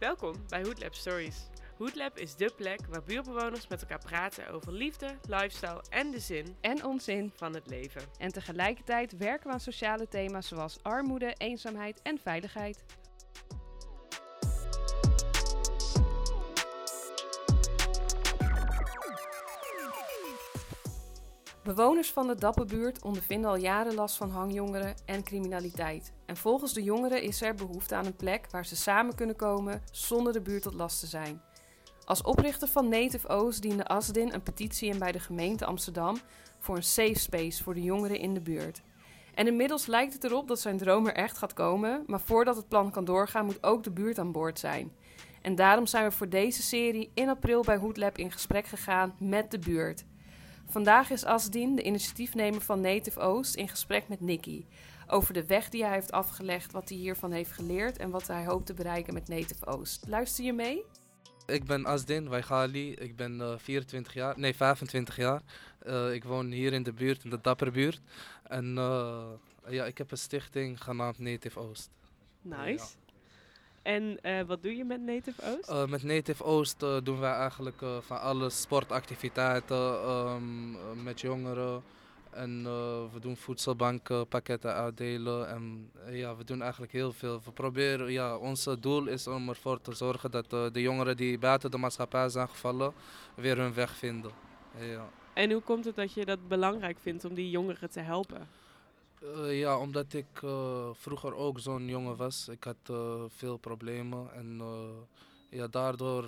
Welkom bij Hoodlab Stories. Hoodlab is dé plek waar buurtbewoners met elkaar praten over liefde, lifestyle en de zin en onzin. van het leven. En tegelijkertijd werken we aan sociale thema's zoals armoede, eenzaamheid en veiligheid. Bewoners van de Dapperbuurt ondervinden al jaren last van hangjongeren en criminaliteit. En volgens de jongeren is er behoefte aan een plek waar ze samen kunnen komen zonder de buurt tot last te zijn. Als oprichter van Native Oost diende Asdin een petitie in bij de gemeente Amsterdam voor een safe space voor de jongeren in de buurt. En inmiddels lijkt het erop dat zijn droom er echt gaat komen, maar voordat het plan kan doorgaan moet ook de buurt aan boord zijn. En daarom zijn we voor deze serie in april bij Hoodlab in gesprek gegaan met de buurt. Vandaag is Asdin, de initiatiefnemer van Native Oost, in gesprek met Nicky over de weg die hij heeft afgelegd, wat hij hiervan heeft geleerd en wat hij hoopt te bereiken met Native Oost. Luister je mee? Ik ben Asdin Waigali. Ik ben eh, 24 jaar, nee 25 jaar. Eh, ik woon hier in de buurt, in de Dapperbuurt. En eh, ja, ik heb een stichting genaamd Native Oost. Nice. En eh, wat doe je met Native Oost? Eh, met Native Oost eh, doen wij eigenlijk van alle sportactiviteiten ehm, eh, met jongeren. En we doen voedselbankpakketten uitdelen. En ja, we doen eigenlijk heel veel. We proberen, ja, ons doel is om ervoor te zorgen dat de jongeren die buiten de maatschappij zijn gevallen, weer hun weg vinden. Ja. En hoe komt het dat je dat belangrijk vindt om die jongeren te helpen? Eh, ja, omdat ik eh, vroeger ook zo'n jongen was. Ik had eh, veel problemen en ja, daardoor,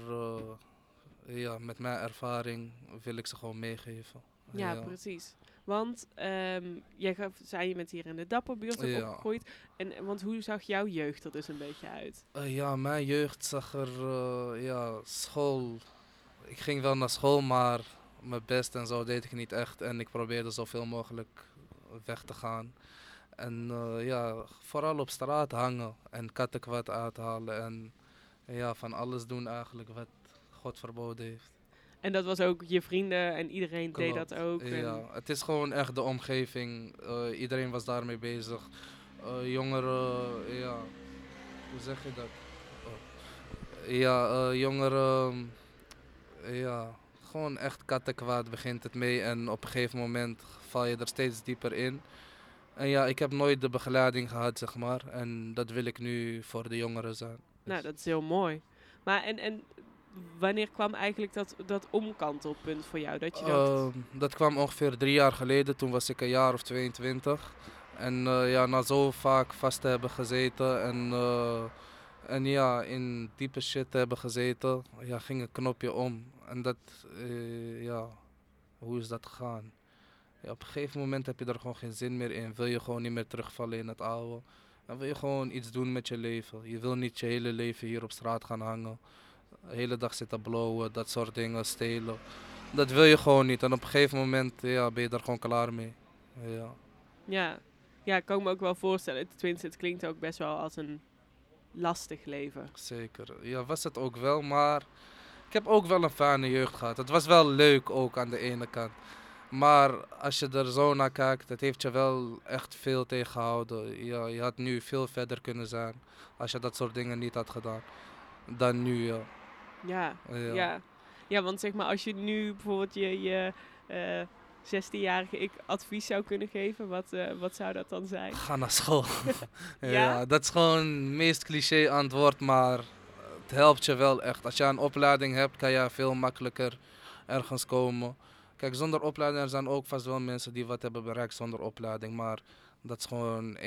ja, met mijn ervaring wil ik ze gewoon meegeven. Ja, precies. Want ehm, jij gaf, zei je bent hier in de Dapperbuurt Ja. opgegroeid. En, want hoe zag jouw jeugd er dus een beetje uit? Ja, mijn jeugd zag er, ja, school. Ik ging wel naar school, maar mijn best en zo deed ik niet echt. En ik probeerde zoveel mogelijk weg te gaan. En eh, ja, vooral op straat hangen en kattenkwaad uithalen. En ja, van alles doen eigenlijk wat God verboden heeft. En dat was ook je vrienden en iedereen deed dat ook. Ja, het is gewoon echt de omgeving. Eh, iedereen was daarmee bezig. Eh, jongeren, ja, hoe zeg je dat? Oh. Ja, jongeren, ja, gewoon echt kattenkwaad begint het mee en op een gegeven moment val je er steeds dieper in. En ja, ik heb nooit de begeleiding gehad, zeg maar. En dat wil ik nu voor de jongeren zijn. Nou, dat is heel mooi. Maar en, en wanneer kwam eigenlijk dat, dat omkantelpunt voor jou? Dat je dacht, Ehm, dat kwam ongeveer drie jaar geleden. Toen was ik een jaar of 22. En eh, ja, na zo vaak vast te hebben gezeten en, eh, en ja, in diepe shit te hebben gezeten, ja, ging een knopje om. En dat, eh, ja, hoe is dat gegaan? Ja, op een gegeven moment heb je er gewoon geen zin meer in. Wil je gewoon niet meer terugvallen in het oude. Dan wil je gewoon iets doen met je leven. Je wil niet je hele leven hier op straat gaan hangen. De hele dag zitten blowen, dat soort dingen, stelen. Dat wil je gewoon niet. En op een gegeven moment ja, ben je er gewoon klaar mee. Ja. ja. ja, ik kan me ook wel voorstellen. Tenminste, het klinkt ook best wel als een lastig leven. Zeker. Ja, was het ook wel, maar ik heb ook wel een fijne jeugd gehad. Het was wel leuk ook aan de ene kant. Maar als je er zo naar kijkt, het heeft je wel echt veel tegengehouden. Ja, je had nu veel verder kunnen zijn als je dat soort dingen niet had gedaan dan nu. Ja. Ja, Ja. ja. ja. want zeg maar, als je nu bijvoorbeeld je, je eh 16-jarige ik advies zou kunnen geven, wat, eh, wat zou dat dan zijn? Ga naar school. ja? Ja? dat is gewoon het meest cliché antwoord, maar het helpt je wel echt. Als je een opleiding hebt, kan je veel makkelijker ergens komen. Kijk, zonder opleiding er zijn ook vast wel mensen die wat hebben bereikt zonder opleiding, maar dat is gewoon 1%.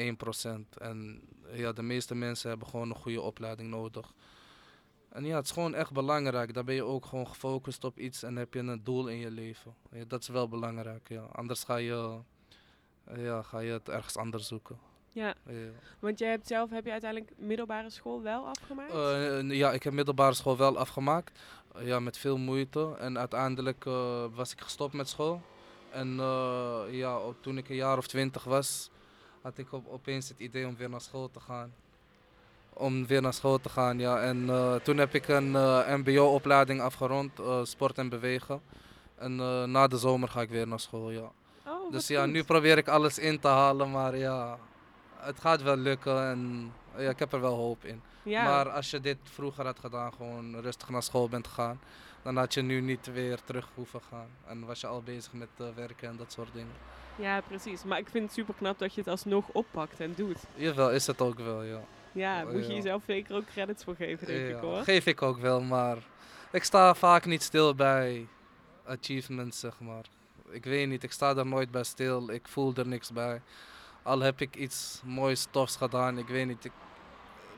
En ja, de meeste mensen hebben gewoon een goede opleiding nodig. En ja, het is gewoon echt belangrijk. Dan ben je ook gewoon gefocust op iets en heb je een doel in je leven. Ja, dat is wel belangrijk, ja. Anders ga je, ja, ga je het ergens anders zoeken. Ja, Ja. want jij hebt zelf, heb je uiteindelijk middelbare school wel afgemaakt? Eh, ja, ik heb middelbare school wel afgemaakt. Ja, met veel moeite. En uiteindelijk eh, was ik gestopt met school. En eh, ja, toen ik een jaar of twintig was, had ik op, opeens het idee om weer naar school te gaan. Om weer naar school te gaan, ja. En eh, toen heb ik een mbo-opleiding afgerond, sport en bewegen. En na de zomer ga ik weer naar school, ja. oh, Dus ja, goed. nu probeer ik alles in te halen, maar ja, het gaat wel lukken en ja, ik heb er wel hoop in. Ja, Maar als je dit vroeger had gedaan, gewoon rustig naar school bent gegaan, dan had je nu niet weer terug hoeven gaan. En was je al bezig met eh, werken en dat soort dingen. ja, precies. Maar ik vind het super knap dat je het alsnog oppakt en doet. Jawel, is het ook wel, ja. Ja, Oh, moet je ja. jezelf zeker ook credits voor geven, denk Ja, ik hoor. Geef ik ook wel, maar ik sta vaak niet stil bij achievements, zeg maar. Ik weet niet, ik sta daar nooit bij stil. Ik voel er niks bij. Al heb ik iets moois, tofs gedaan, ik weet niet. Ik,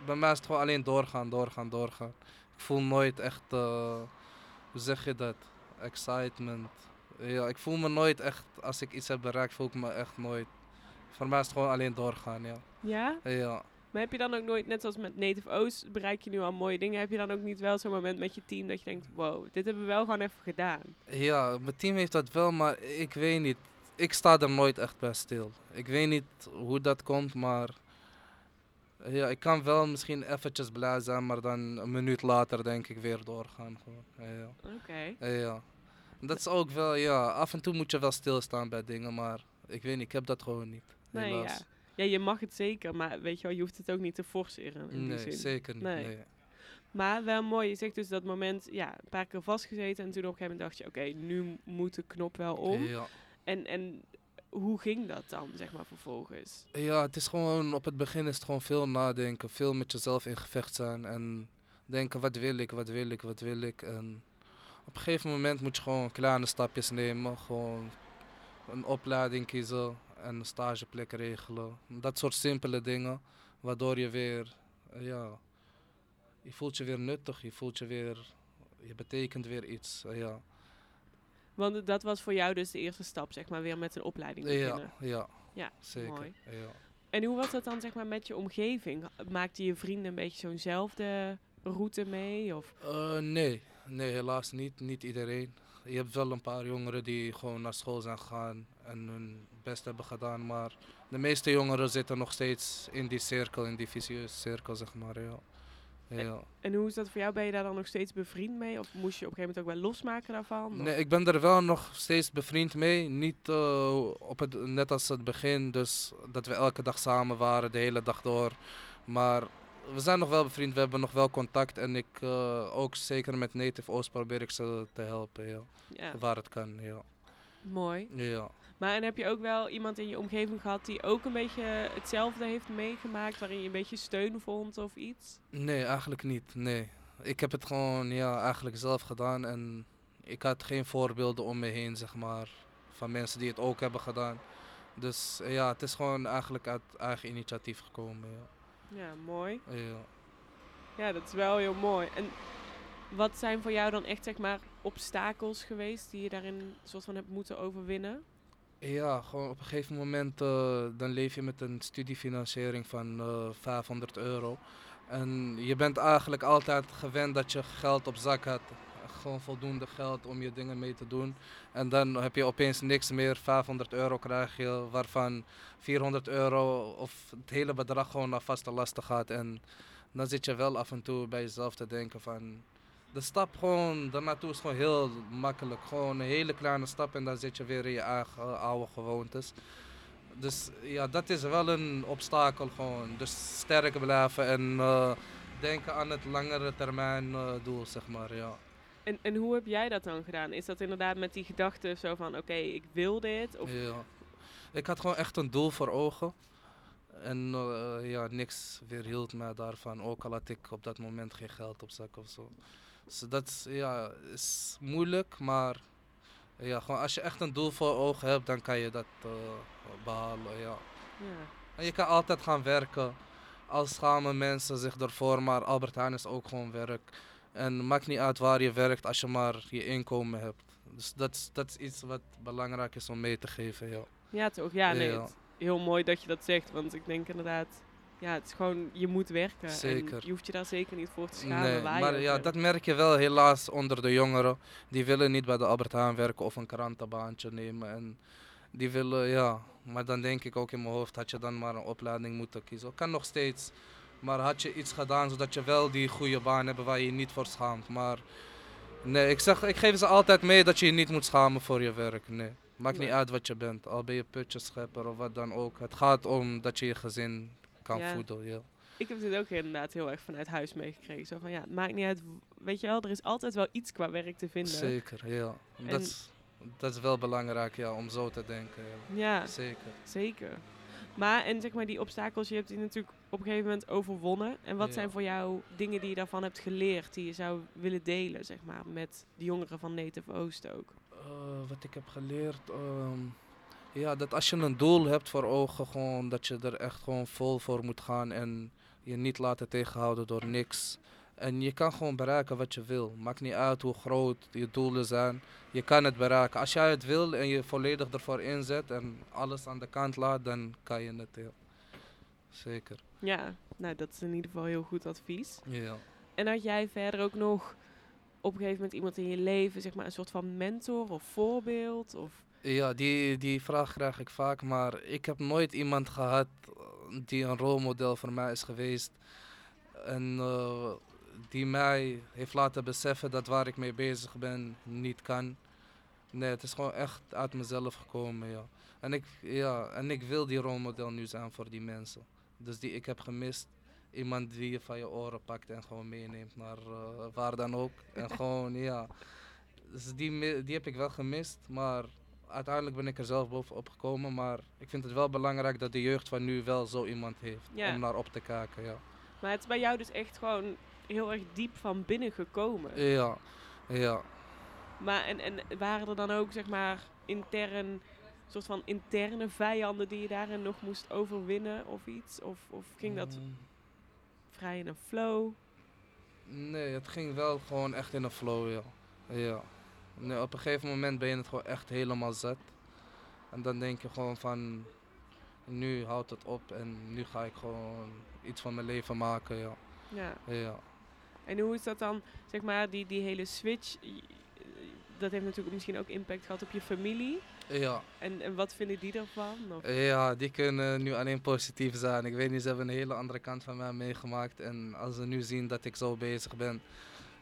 bij mij is het gewoon alleen doorgaan, doorgaan, doorgaan. Ik voel nooit echt, eh, hoe zeg je dat? Excitement. Ja, ik voel me nooit echt, als ik iets heb bereikt, voel ik me echt nooit. Voor mij is het gewoon alleen doorgaan, ja. Ja? Ja. Maar heb je dan ook nooit, net zoals met Native Oost, bereik je nu al mooie dingen. Heb je dan ook niet wel zo'n moment met je team dat je denkt, wow, dit hebben we wel gewoon even gedaan. Ja, mijn team heeft dat wel, maar ik weet niet. Ik sta er nooit echt bij stil. Ik weet niet hoe dat komt, maar ja, ik kan wel misschien eventjes blij zijn, maar dan een minuut later denk ik weer doorgaan. Gewoon. Ja, Oké. ja. ja. Dat is ook wel, ja, af en toe moet je wel stilstaan bij dingen, maar ik weet niet, ik heb dat gewoon niet. Nee, ja. Ja, je mag het zeker, maar weet je wel, je hoeft het ook niet te forceren in Nee, die zin. zeker niet. Nee. Nee. Maar wel mooi, je zegt dus dat moment, ja, een paar keer vastgezeten en toen op een gegeven moment dacht je, oké, nu moet de knop wel om. Ja. En, en hoe ging dat dan, zeg maar, vervolgens? Ja, het is gewoon, op het begin is het gewoon veel nadenken, veel met jezelf in gevecht zijn en denken wat wil ik, wat wil ik, wat wil ik. En op een gegeven moment moet je gewoon kleine stapjes nemen, gewoon een opleiding kiezen en een stageplek regelen. Dat soort simpele dingen, waardoor je weer, ja, je voelt je weer nuttig, je voelt je weer, je betekent weer iets. ja. Want dat was voor jou dus de eerste stap, zeg maar, weer met een opleiding ja, beginnen. ja, Ja, zeker. mooi. Ja. En hoe was dat dan, zeg maar, met je omgeving? Maakte je vrienden een beetje zo'nzelfde route mee? Of? Eh, nee, nee, helaas niet. Niet iedereen. Je hebt wel een paar jongeren die gewoon naar school zijn gegaan en hun best hebben gedaan. Maar de meeste jongeren zitten nog steeds in die cirkel, in die vicieuze cirkel, zeg maar. Ja. En hoe is dat voor jou? Ben je daar dan nog steeds bevriend mee? Of moest je op een gegeven moment ook wel losmaken daarvan? Of- Nee, ik ben er wel nog steeds bevriend mee. Niet eh, op het, net als het begin, dus dat we elke dag samen waren, de hele dag door. Maar we zijn nog wel bevriend, we hebben nog wel contact. En ik eh, ook zeker met Native Oost probeer ik ze te helpen. Ja, waar het kan. Mooi. Ja. Maar en heb je ook wel iemand in je omgeving gehad die ook een beetje hetzelfde heeft meegemaakt, waarin je een beetje steun vond of iets? Nee, eigenlijk niet. Nee. Ik heb het gewoon ja, eigenlijk zelf gedaan en ik had geen voorbeelden om me heen, zeg maar, van mensen die het ook hebben gedaan. Dus eh, ja, het is gewoon eigenlijk uit eigen initiatief gekomen. Ja. Ja, mooi. Ja. Ja, dat is wel heel mooi. En wat zijn voor jou dan echt, zeg maar, obstakels geweest die je daarin soort van hebt moeten overwinnen? Ja, gewoon op een gegeven moment eh, dan leef je met een studiefinanciering van eh 500 euro. En je bent eigenlijk altijd gewend dat je geld op zak had. Gewoon voldoende geld om je dingen mee te doen. En dan heb je opeens niks meer. 500 euro krijg je, waarvan 400 euro of het hele bedrag gewoon naar vaste lasten gaat. En dan zit je wel af en toe bij jezelf te denken van... De stap gewoon daarnaartoe is gewoon heel makkelijk. Gewoon een hele kleine stap en dan zit je weer in je eigen eh, oude gewoontes. Dus ja, dat is wel een obstakel gewoon. Dus sterk blijven en eh, denken aan het langere termijn eh, doel, zeg maar. Ja. En, en hoe heb jij dat dan gedaan? Is dat inderdaad met die gedachte zo van, oké, ik wil dit? Of, ja. Ik had gewoon echt een doel voor ogen. En eh, ja, niks weerhield mij daarvan. Ook al had ik op dat moment geen geld op zak of zo. Dus dat is, ja, is moeilijk, maar ja, gewoon als je echt een doel voor ogen hebt, dan kan je dat eh, behalen. Ja. ja. En je kan altijd gaan werken. Al schamen mensen zich ervoor, maar Albert Heijn is ook gewoon werk. En maakt niet uit waar je werkt als je maar je inkomen hebt. Dus dat is, dat is iets wat belangrijk is om mee te geven. Ja. Ja, toch? Ja, nee. Ja. het- heel mooi dat je dat zegt, want ik denk inderdaad, ja, het is gewoon, je moet werken. En Zeker. je hoeft je daar zeker niet voor te schamen. Nee, maar je ja, bent. dat merk je wel helaas onder de jongeren. Die willen niet bij de Albert Heijn werken of een krantenbaantje nemen. En die willen, ja. Maar dan denk ik ook in mijn hoofd, had je dan maar een opleiding moeten kiezen. Kan nog steeds. Maar had je iets gedaan zodat je wel die goede baan hebt waar je je niet voor schaamt. Maar nee, ik, zeg, ik geef ze altijd mee dat je je niet moet schamen voor je werk. Nee. Maakt niet uit wat je bent, al ben je putjeschepper of wat dan ook. Het gaat om dat je je gezin kan Ja. Ik heb dit ook inderdaad heel erg vanuit huis meegekregen. Zo van ja, het maakt niet uit. Weet je wel, er is altijd wel iets qua werk te vinden. Zeker, ja. Dat, is, dat is wel belangrijk ja, om zo te denken. Ja. Ja, Zeker. zeker. Maar en zeg maar die obstakels, je hebt die natuurlijk op een gegeven moment overwonnen. En wat Ja. zijn voor jou dingen die je daarvan hebt geleerd, die je zou willen delen, zeg maar, met de jongeren van Native Oost ook? Eh, wat ik heb geleerd. ehm, ja, dat als je een doel hebt voor ogen, gewoon dat je er echt gewoon vol voor moet gaan en je niet laten tegenhouden door niks. En je kan gewoon bereiken wat je wil. Maakt niet uit hoe groot je doelen zijn. Je kan het bereiken. Als jij het wil en je volledig ervoor inzet en alles aan de kant laat, dan kan je het. Ja. Zeker. Ja, nou dat is in ieder geval heel goed advies. Ja. En had jij verder ook nog op een gegeven moment iemand in je leven, zeg maar, een soort van mentor of voorbeeld? Of Ja, die, die vraag krijg ik vaak, maar ik heb nooit iemand gehad eh, die een rolmodel voor mij is geweest. En eh, die mij heeft laten beseffen dat waar ik mee bezig ben niet kan. Nee, het is gewoon echt uit mezelf gekomen, ja. En ik, ja, en ik wil die rolmodel nu zijn voor die mensen. Dus die ik heb gemist. Iemand die je van je oren pakt en gewoon meeneemt naar eh, waar dan ook. En gewoon, ja. Dus die, die heb ik wel gemist, maar uiteindelijk ben ik er zelf bovenop gekomen. Maar ik vind het wel belangrijk dat de jeugd van nu wel zo iemand heeft Ja. om naar op te kijken. Ja, Maar het is bij jou dus echt gewoon heel erg diep van binnen gekomen. ja, ja. Maar en, en waren er dan ook, zeg maar, intern, soort van interne vijanden die je daarin nog moest overwinnen of iets? Of, of ging dat Mm, vrij in een flow? Nee, het ging wel gewoon echt in een flow, ja. ja. Nee, op een gegeven moment ben je het gewoon echt helemaal zet. En dan denk je gewoon van, nu houdt het op en nu ga ik gewoon iets van mijn leven maken, ja. Ja. ja. En hoe is dat dan, zeg maar, die, die hele switch? Dat heeft natuurlijk misschien ook impact gehad op je familie. Ja, En, en wat vinden die ervan? Of, ja, die kunnen nu alleen positief zijn. Ik weet niet, ze hebben een hele andere kant van mij meegemaakt. En als ze nu zien dat ik zo bezig ben,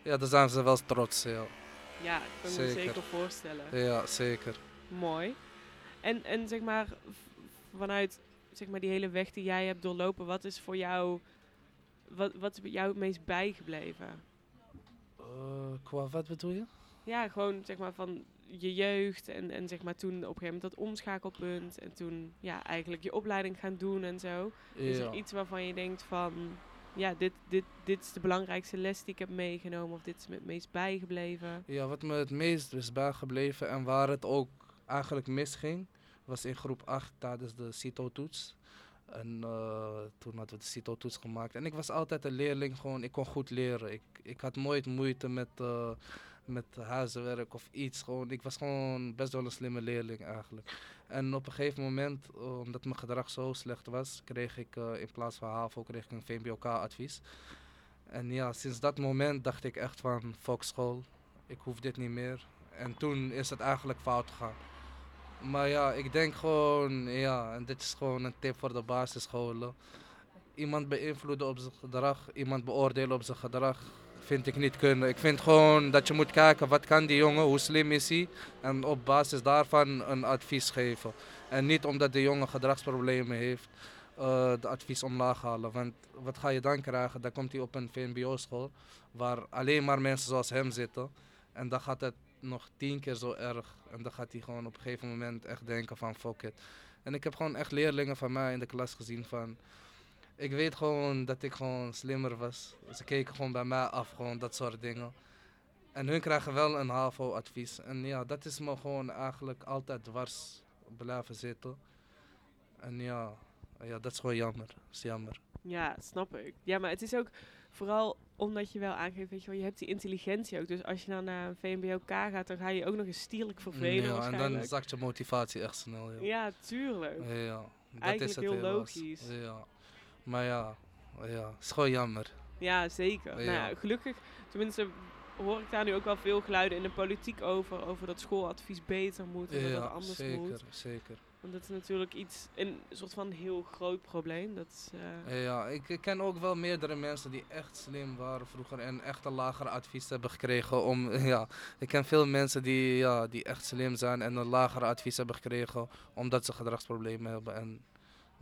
ja, dan zijn ze wel trots, ja. Ja, ik kan me Zeker. zeker voorstellen. Ja, zeker. Mooi. En, en zeg maar, vanuit zeg maar, die hele weg die jij hebt doorlopen, wat is voor jou, wat, wat is jou het meest bijgebleven? Eh, qua wat bedoel je? Ja, gewoon zeg maar van je jeugd en, en zeg maar toen op een gegeven moment dat omschakelpunt en toen ja, eigenlijk je opleiding gaan doen en zo. Is Ja. er iets waarvan je denkt van, ja, dit, dit, dit is de belangrijkste les die ik heb meegenomen of dit is me het meest bijgebleven? Ja, wat me het meest is bijgebleven en waar het ook eigenlijk misging, was in groep 8 tijdens de CITO-toets. En eh, toen hadden we de CITO-toets gemaakt. En ik was altijd een leerling, gewoon, ik kon goed leren. Ik, ik had nooit moeite met, eh, met huiswerk of iets. Gewoon, ik was gewoon best wel een slimme leerling eigenlijk. En op een gegeven moment, omdat mijn gedrag zo slecht was, kreeg ik eh, in plaats van HAVO kreeg ik een VMBOK-advies. En ja, sinds dat moment dacht ik echt van, fuck school, ik hoef dit niet meer. En toen is het eigenlijk fout gegaan. Maar ja, ik denk gewoon, ja, en dit is gewoon een tip voor de basisscholen. Iemand beïnvloeden op zijn gedrag, iemand beoordelen op zijn gedrag, vind ik niet kunnen. Ik vind gewoon dat je moet kijken, wat kan die jongen, hoe slim is hij? En op basis daarvan een advies geven. En niet omdat de jongen gedragsproblemen heeft, de advies omlaag halen. Want wat ga je dan krijgen? Dan komt hij op een VMBO-school waar alleen maar mensen zoals hem zitten. En dan gaat het nog tien keer zo erg. En dan gaat hij gewoon op een gegeven moment echt denken van fuck it. En ik heb gewoon echt leerlingen van mij in de klas gezien van... Ik weet gewoon dat ik gewoon slimmer was. Ze keken gewoon bij mij af, gewoon dat soort dingen. En hun krijgen wel een HAVO-advies. En ja, dat is me gewoon eigenlijk altijd dwars blijven zitten. En ja, ja dat is gewoon jammer. Dat is jammer. Ja, snap ik. Ja, maar het is ook vooral omdat je wel aangeeft, weet je wel, je hebt die intelligentie ook. Dus als je dan naar een VMBO-K gaat, dan ga je ook nog eens stierlijk vervelen ja, en dan zakt je motivatie echt snel. Ja. Ja, tuurlijk. Ja, dat Eigenlijk is het heel logisch. Ja. Maar ja, ja, het is gewoon jammer. Ja, zeker. Nou Ja. gelukkig, tenminste, hoor ik daar nu ook wel veel geluiden in de politiek over. Over dat schooladvies beter moet en dat het anders zeker, moet. zeker. Want dat is natuurlijk iets, een soort van heel groot probleem. Dat is, eh, Ja, ik, ik ken ook wel meerdere mensen die echt slim waren vroeger en echt een lager advies hebben gekregen om, ja, ik ken veel mensen die, ja, die echt slim zijn en een lager advies hebben gekregen omdat ze gedragsproblemen hebben en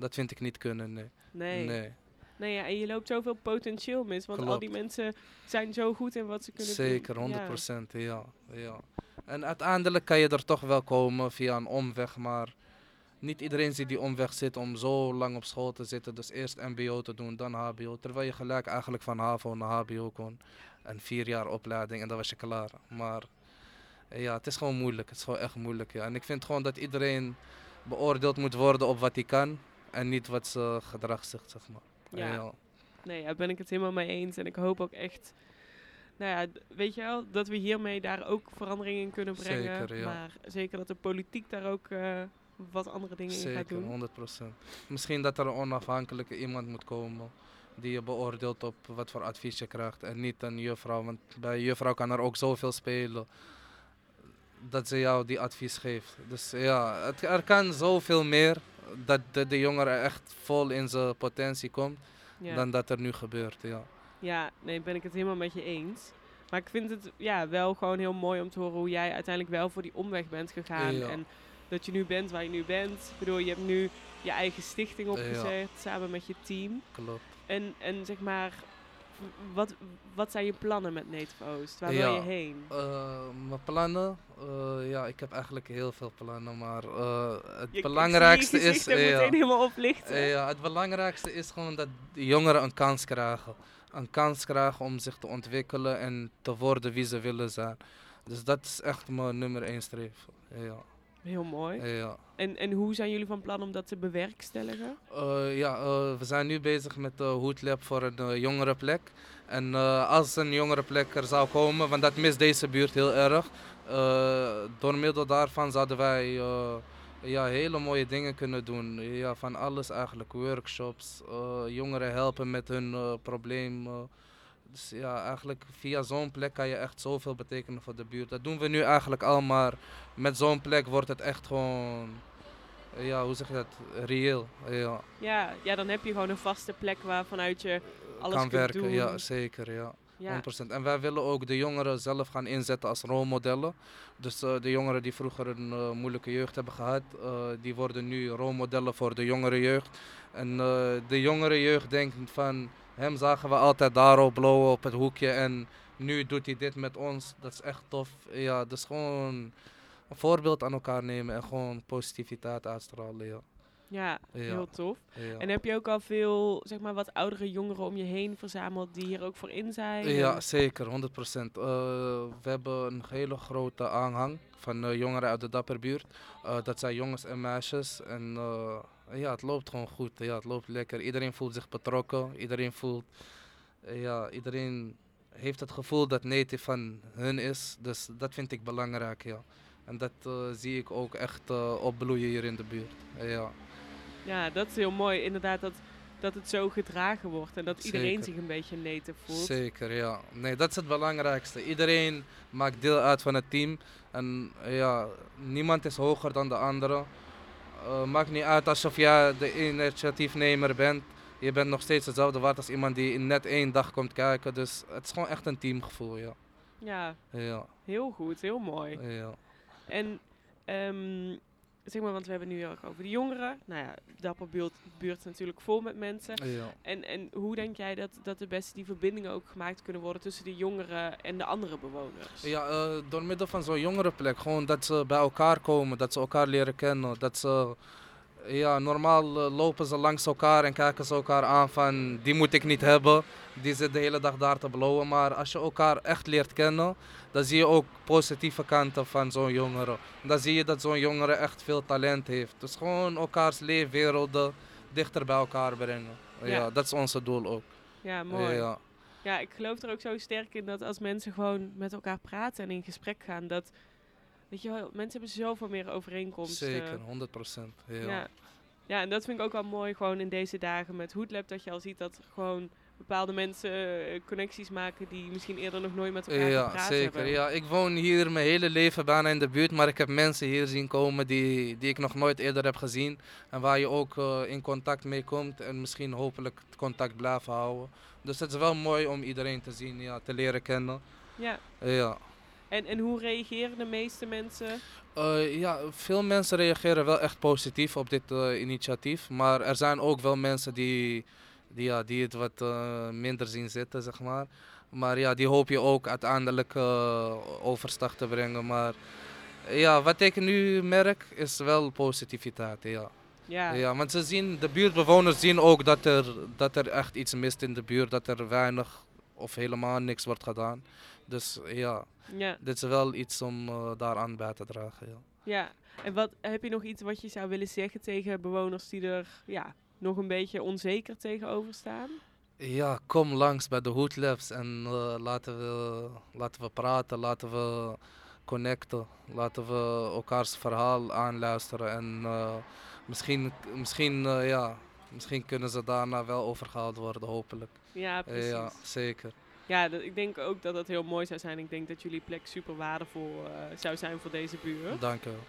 dat vind ik niet kunnen, nee. nee. nee. nee. ja, en je loopt zoveel potentieel mis. Want al die mensen zijn zo goed in wat ze kunnen Zeker, doen. 100 Ja. ja. ja, En uiteindelijk kan je er toch wel komen via een omweg, maar niet iedereen ziet die omweg zitten om zo lang op school te zitten. Dus eerst mbo te doen, dan hbo. Terwijl je gelijk eigenlijk van havo naar hbo kon. En vier jaar opleiding en dan was je klaar. Maar ja, het is gewoon moeilijk. Het is gewoon echt moeilijk, ja. En ik vind gewoon dat iedereen beoordeeld moet worden op wat hij kan. En niet wat zijn gedrag zegt, zeg maar. Ja. Nee, daar ben ik het helemaal mee eens. En ik hoop ook echt, nou ja, weet je wel, dat we hiermee daar ook verandering in kunnen brengen. Zeker, ja. Maar zeker dat de politiek daar ook eh, wat andere dingen in gaat Zeker, doen. 100%. Misschien dat er een onafhankelijke iemand moet komen die je beoordeelt op wat voor advies je krijgt en niet een juffrouw. Want bij een juffrouw kan er ook zoveel spelen dat ze jou die advies geeft. Dus ja, het, er kan zoveel meer dat de, de jongere echt vol in zijn potentie komt Ja. dan dat er nu gebeurt. Ja. ja, nee, ben ik het helemaal met je eens. Maar ik vind het ja, wel gewoon heel mooi om te horen hoe jij uiteindelijk wel voor die omweg bent gegaan. Ja. En dat je nu bent waar je nu bent. Ik bedoel, je hebt nu je eigen stichting opgezet samen met je team. Klopt. En, en zeg maar, wat, wat zijn je plannen met Native Oost? Waar Ja. wil je heen? Eh, mijn plannen, eh, ja, ik heb eigenlijk heel veel plannen, maar eh, het Je- belangrijkste je is. ja. meteen helemaal oplichten. Ja, het belangrijkste is gewoon dat jongeren een kans krijgen. Een kans krijgen om zich te ontwikkelen en te worden wie ze willen zijn. Dus dat is echt mijn nummer één streven. Ja, Heel mooi. ja. En, en hoe zijn jullie van plan om dat te bewerkstelligen? Eh, ja, eh, we zijn nu bezig met de Hoedlab voor een uh, jongerenplek. En eh, als een jongerenplek er zou komen, want dat mist deze buurt heel erg. eh, door middel daarvan zouden wij eh, ja, hele mooie dingen kunnen doen. Ja, van alles eigenlijk. Workshops, eh, jongeren helpen met hun eh, probleem. Dus ja, eigenlijk via zo'n plek kan je echt zoveel betekenen voor de buurt. Dat doen we nu eigenlijk al, maar met zo'n plek wordt het echt gewoon, ja, hoe zeg je dat, reëel. Ja, Ja, ja, dan heb je gewoon een vaste plek waar vanuit je alles kan kunt werken, doen. ja, zeker, ja. Ja. 100%. En wij willen ook de jongeren zelf gaan inzetten als rolmodellen. Dus eh, de jongeren die vroeger een eh, moeilijke jeugd hebben gehad, eh, die worden nu rolmodellen voor de jongere jeugd. En de jongere jeugd denkt van, hem zagen we altijd daarop blowen op het hoekje en nu doet hij dit met ons. Dat is echt tof. Ja, dus gewoon een voorbeeld aan elkaar nemen en gewoon positiviteit uitstralen. Ja. Ja, heel tof. En heb je ook al veel, zeg maar, wat oudere jongeren om je heen verzameld die hier ook voor in zijn? Ja, zeker, 100%. Eh, we hebben een hele grote aanhang van eh, jongeren uit de Dapperbuurt. Eh, dat zijn jongens en meisjes. En ja, het loopt gewoon goed. Ja, het loopt lekker. Iedereen voelt zich betrokken. Iedereen voelt, ja, iedereen heeft het gevoel dat native van hun is. Dus dat vind ik belangrijk, ja. En dat zie ik ook echt opbloeien hier in de buurt. ja. Ja, dat is heel mooi. Inderdaad, dat, dat het zo gedragen wordt en dat iedereen zich een beetje native voelt. Zeker, ja. Nee, dat is het belangrijkste. Iedereen maakt deel uit van het team. En ja, niemand is hoger dan de andere. Eh, maakt niet uit alsof jij de initiatiefnemer bent. Je bent nog steeds hetzelfde waard als iemand die in net één dag komt kijken. Dus het is gewoon echt een teamgevoel, ja. Ja, Ja, heel goed, heel mooi. ja. En ehm, zeg maar, want we hebben nu heel erg over de jongeren. Nou ja, Dapper buurt, is natuurlijk vol met mensen. ja. En, en hoe denk jij dat, dat de beste die verbindingen ook gemaakt kunnen worden tussen de jongeren en de andere bewoners? Ja, eh, door middel van zo'n jongerenplek. Gewoon dat ze bij elkaar komen, dat ze elkaar leren kennen. Dat ze, ja, normaal eh, lopen ze langs elkaar en kijken ze elkaar aan van die moet ik niet hebben. Die zit de hele dag daar te blowen. Maar als je elkaar echt leert kennen, dan zie je ook positieve kanten van zo'n jongere. Dan zie je dat zo'n jongere echt veel talent heeft. Dus gewoon elkaars leefwerelden dichter bij elkaar brengen. Ja, Ja. dat is onze doel ook. Ja, mooi. Ja. Ja, ik geloof er ook zo sterk in dat als mensen gewoon met elkaar praten en in gesprek gaan, dat, weet je wel, mensen hebben zoveel meer overeenkomsten. Zeker, 100 procent. Ja. ja. en dat vind ik ook wel mooi gewoon in deze dagen met Hoodlab, dat je al ziet dat gewoon bepaalde mensen eh, connecties maken die misschien eerder nog nooit met elkaar Ja, gepraat zeker. hebben. Ja, ik woon hier mijn hele leven bijna in de buurt, maar ik heb mensen hier zien komen die, die ik nog nooit eerder heb gezien. En waar je ook eh, in contact mee komt en misschien hopelijk het contact blijven houden. Dus het is wel mooi om iedereen te zien, ja, te leren kennen. Ja. Ja. En, en hoe reageren de meeste mensen? Eh, ja, veel mensen reageren wel echt positief op dit eh, initiatief. Maar er zijn ook wel mensen die, die, ja, die het wat eh, minder zien zitten, zeg maar. Maar ja, die hoop je ook uiteindelijk overstag te brengen. Maar ja, wat ik nu merk is wel positiviteit, ja. Ja, ja. want ze zien, de buurtbewoners zien ook dat er, dat er echt iets mist in de buurt. Dat er weinig of helemaal niks wordt gedaan. Dus ja, ja, dit is wel iets om eh, daaraan bij te dragen, ja. ja. En wat, heb je nog iets wat je zou willen zeggen tegen bewoners die er ja, nog een beetje onzeker tegenover staan? Ja, kom langs bij de Hood Labs en eh, laten, we, laten we praten, laten we connecten, laten we elkaars verhaal aanluisteren en eh, misschien, misschien, ja, misschien kunnen ze daarna wel overgehaald worden, hopelijk. Ja, Eh, precies. ja, zeker. Ja, dat- ik denk ook dat dat heel mooi zou zijn. Ik denk dat jullie plek super waardevol eh, zou zijn voor deze buurt. Dank u wel.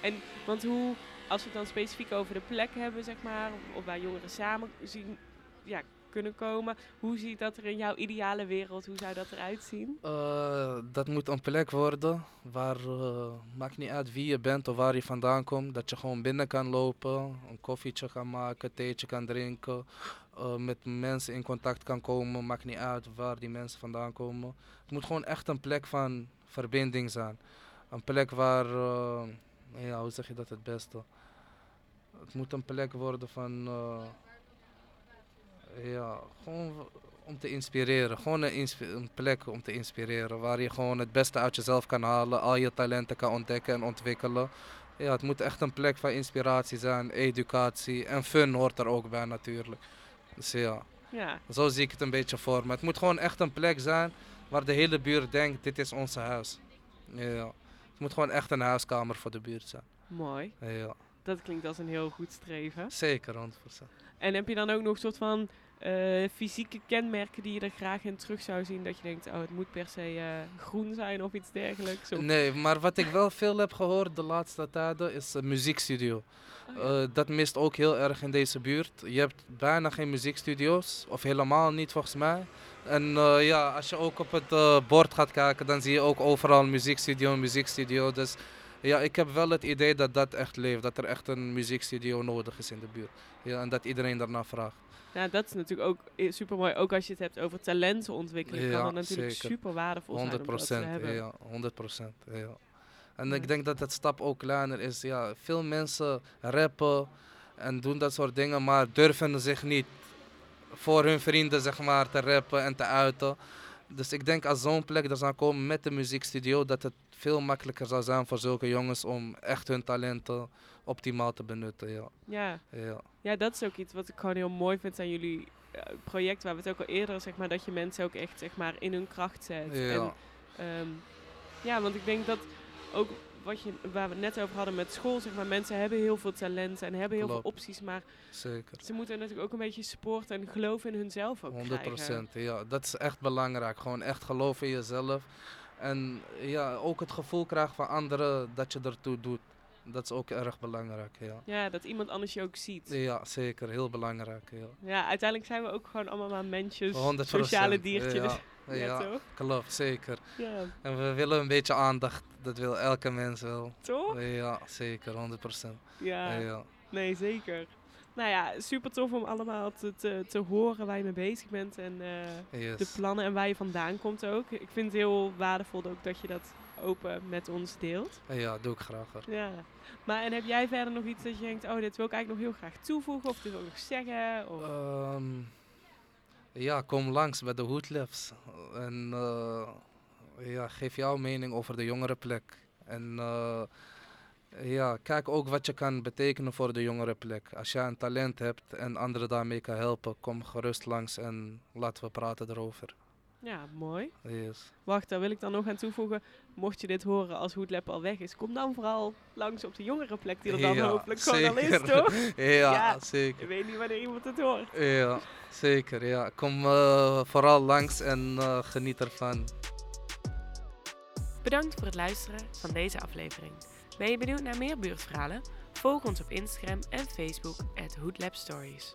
En want hoe, als we het dan specifiek over de plek hebben, zeg maar, of waar jongeren samen zien, ja, kunnen komen, hoe ziet dat er in jouw ideale wereld, hoe zou dat eruit zien? Eh, dat moet een plek worden waar, eh, maakt niet uit wie je bent of waar je vandaan komt, dat je gewoon binnen kan lopen, een koffietje kan maken, theetje kan drinken, eh, met mensen in contact kan komen, maakt niet uit waar die mensen vandaan komen. Het moet gewoon echt een plek van verbinding zijn. Een plek waar, ja, hoe zeg je dat het beste? Het moet een plek worden van, ja, gewoon om te inspireren. Gewoon een, plek om te inspireren. Waar je gewoon het beste uit jezelf kan halen. Al je talenten kan ontdekken en ontwikkelen. Ja, het moet echt een plek van inspiratie zijn. Educatie. En fun hoort er ook bij natuurlijk. Dus ja, Ja, zo zie ik het een beetje voor me. Het moet gewoon echt een plek zijn waar de hele buurt denkt, dit is ons huis. Ja. Het moet gewoon echt een huiskamer voor de buurt zijn. mooi. Ja, Dat klinkt als een heel goed streven. zeker 100%. En heb je dan ook nog een soort van eh, fysieke kenmerken die je er graag in terug zou zien? Dat je denkt, oh, het moet per se eh, groen zijn of iets dergelijks? Of, Nee, maar wat ik wel veel heb gehoord de laatste tijden is een muziekstudio. Oh ja. Eh, dat mist ook heel erg in deze buurt. Je hebt bijna geen muziekstudio's, of helemaal niet volgens mij. En eh, ja, als je ook op het eh, bord gaat kijken, dan zie je ook overal muziekstudio, muziekstudio. Dus ja, ik heb wel het idee dat dat echt leeft, dat er echt een muziekstudio nodig is in de buurt. Ja, en dat iedereen daarna vraagt. Nou, dat is natuurlijk ook super mooi. Ook als je het hebt over talentenontwikkeling, kan Ja, dat natuurlijk zeker. super waardevol zijn 100 om dat te hebben. ja, 100 procent. Ja. En Ja. ik denk dat het stap ook kleiner is. Ja, veel mensen rappen en doen dat soort dingen, maar durven zich niet voor hun vrienden zeg maar, te rappen en te uiten. Dus ik denk als zo'n plek er zou komen met de muziekstudio, dat het veel makkelijker zou zijn voor zulke jongens om echt hun talenten optimaal te benutten. Ja. Ja. Ja. ja, dat is ook iets wat ik gewoon heel mooi vind aan jullie eh, project, waar we het ook al eerder, zeg maar, dat je mensen ook echt zeg maar, in hun kracht zet. Ja. En, ehm, ja, want ik denk dat ook wat je, waar we het net over hadden met school, zeg maar, mensen hebben heel veel talent en hebben heel Klopt. veel opties, maar Zeker. ze moeten natuurlijk ook een beetje support en geloof in hunzelf ook 100 krijgen. ja. Dat is echt belangrijk. Gewoon echt geloven in jezelf. En ja, ook het gevoel krijgen van anderen dat je ertoe doet. Dat is ook erg belangrijk, ja. Ja, dat iemand anders je ook ziet. Ja, zeker. Heel belangrijk, ja. Ja, uiteindelijk zijn we ook gewoon allemaal maar mensjes, 100 sociale diertjes. Ja, Ja, toch? klopt, zeker. Ja, En we willen een beetje aandacht. Dat wil elke mens wel. toch? Ja, zeker. 100 Ja, Ja. nee, zeker. Nou ja, super tof om allemaal te, te, te horen waar je mee bezig bent en eh, Yes. de plannen en waar je vandaan komt ook. Ik vind het heel waardevol ook dat je dat open met ons deelt. Ja, doe ik graag. hoor. Ja. Maar en heb jij verder nog iets dat je denkt, oh, dit wil ik eigenlijk nog heel graag toevoegen of dit wil ik nog zeggen? Of... Ehm, ja, kom langs bij de Hood Labs. En eh, ja, geef jouw mening over de jongerenplek. En eh, ja, kijk ook wat je kan betekenen voor de jongerenplek. Als jij een talent hebt en anderen daarmee kan helpen, kom gerust langs en laten we praten erover. Ja, mooi. Yes. Wacht, daar wil ik dan nog aan toevoegen. mocht je dit horen als Hoedlep al weg is, kom dan vooral langs op de jongere plek die er dan Ja, hopelijk gewoon al is, zeker. toch? ja, Ja. Zeker. weet niet wanneer iemand het hoort. Ja, zeker. Ja. Kom eh, vooral langs en eh, geniet ervan. Bedankt voor het luisteren van deze aflevering. Ben je benieuwd naar meer buurtverhalen? Volg ons op Instagram en Facebook at Stories.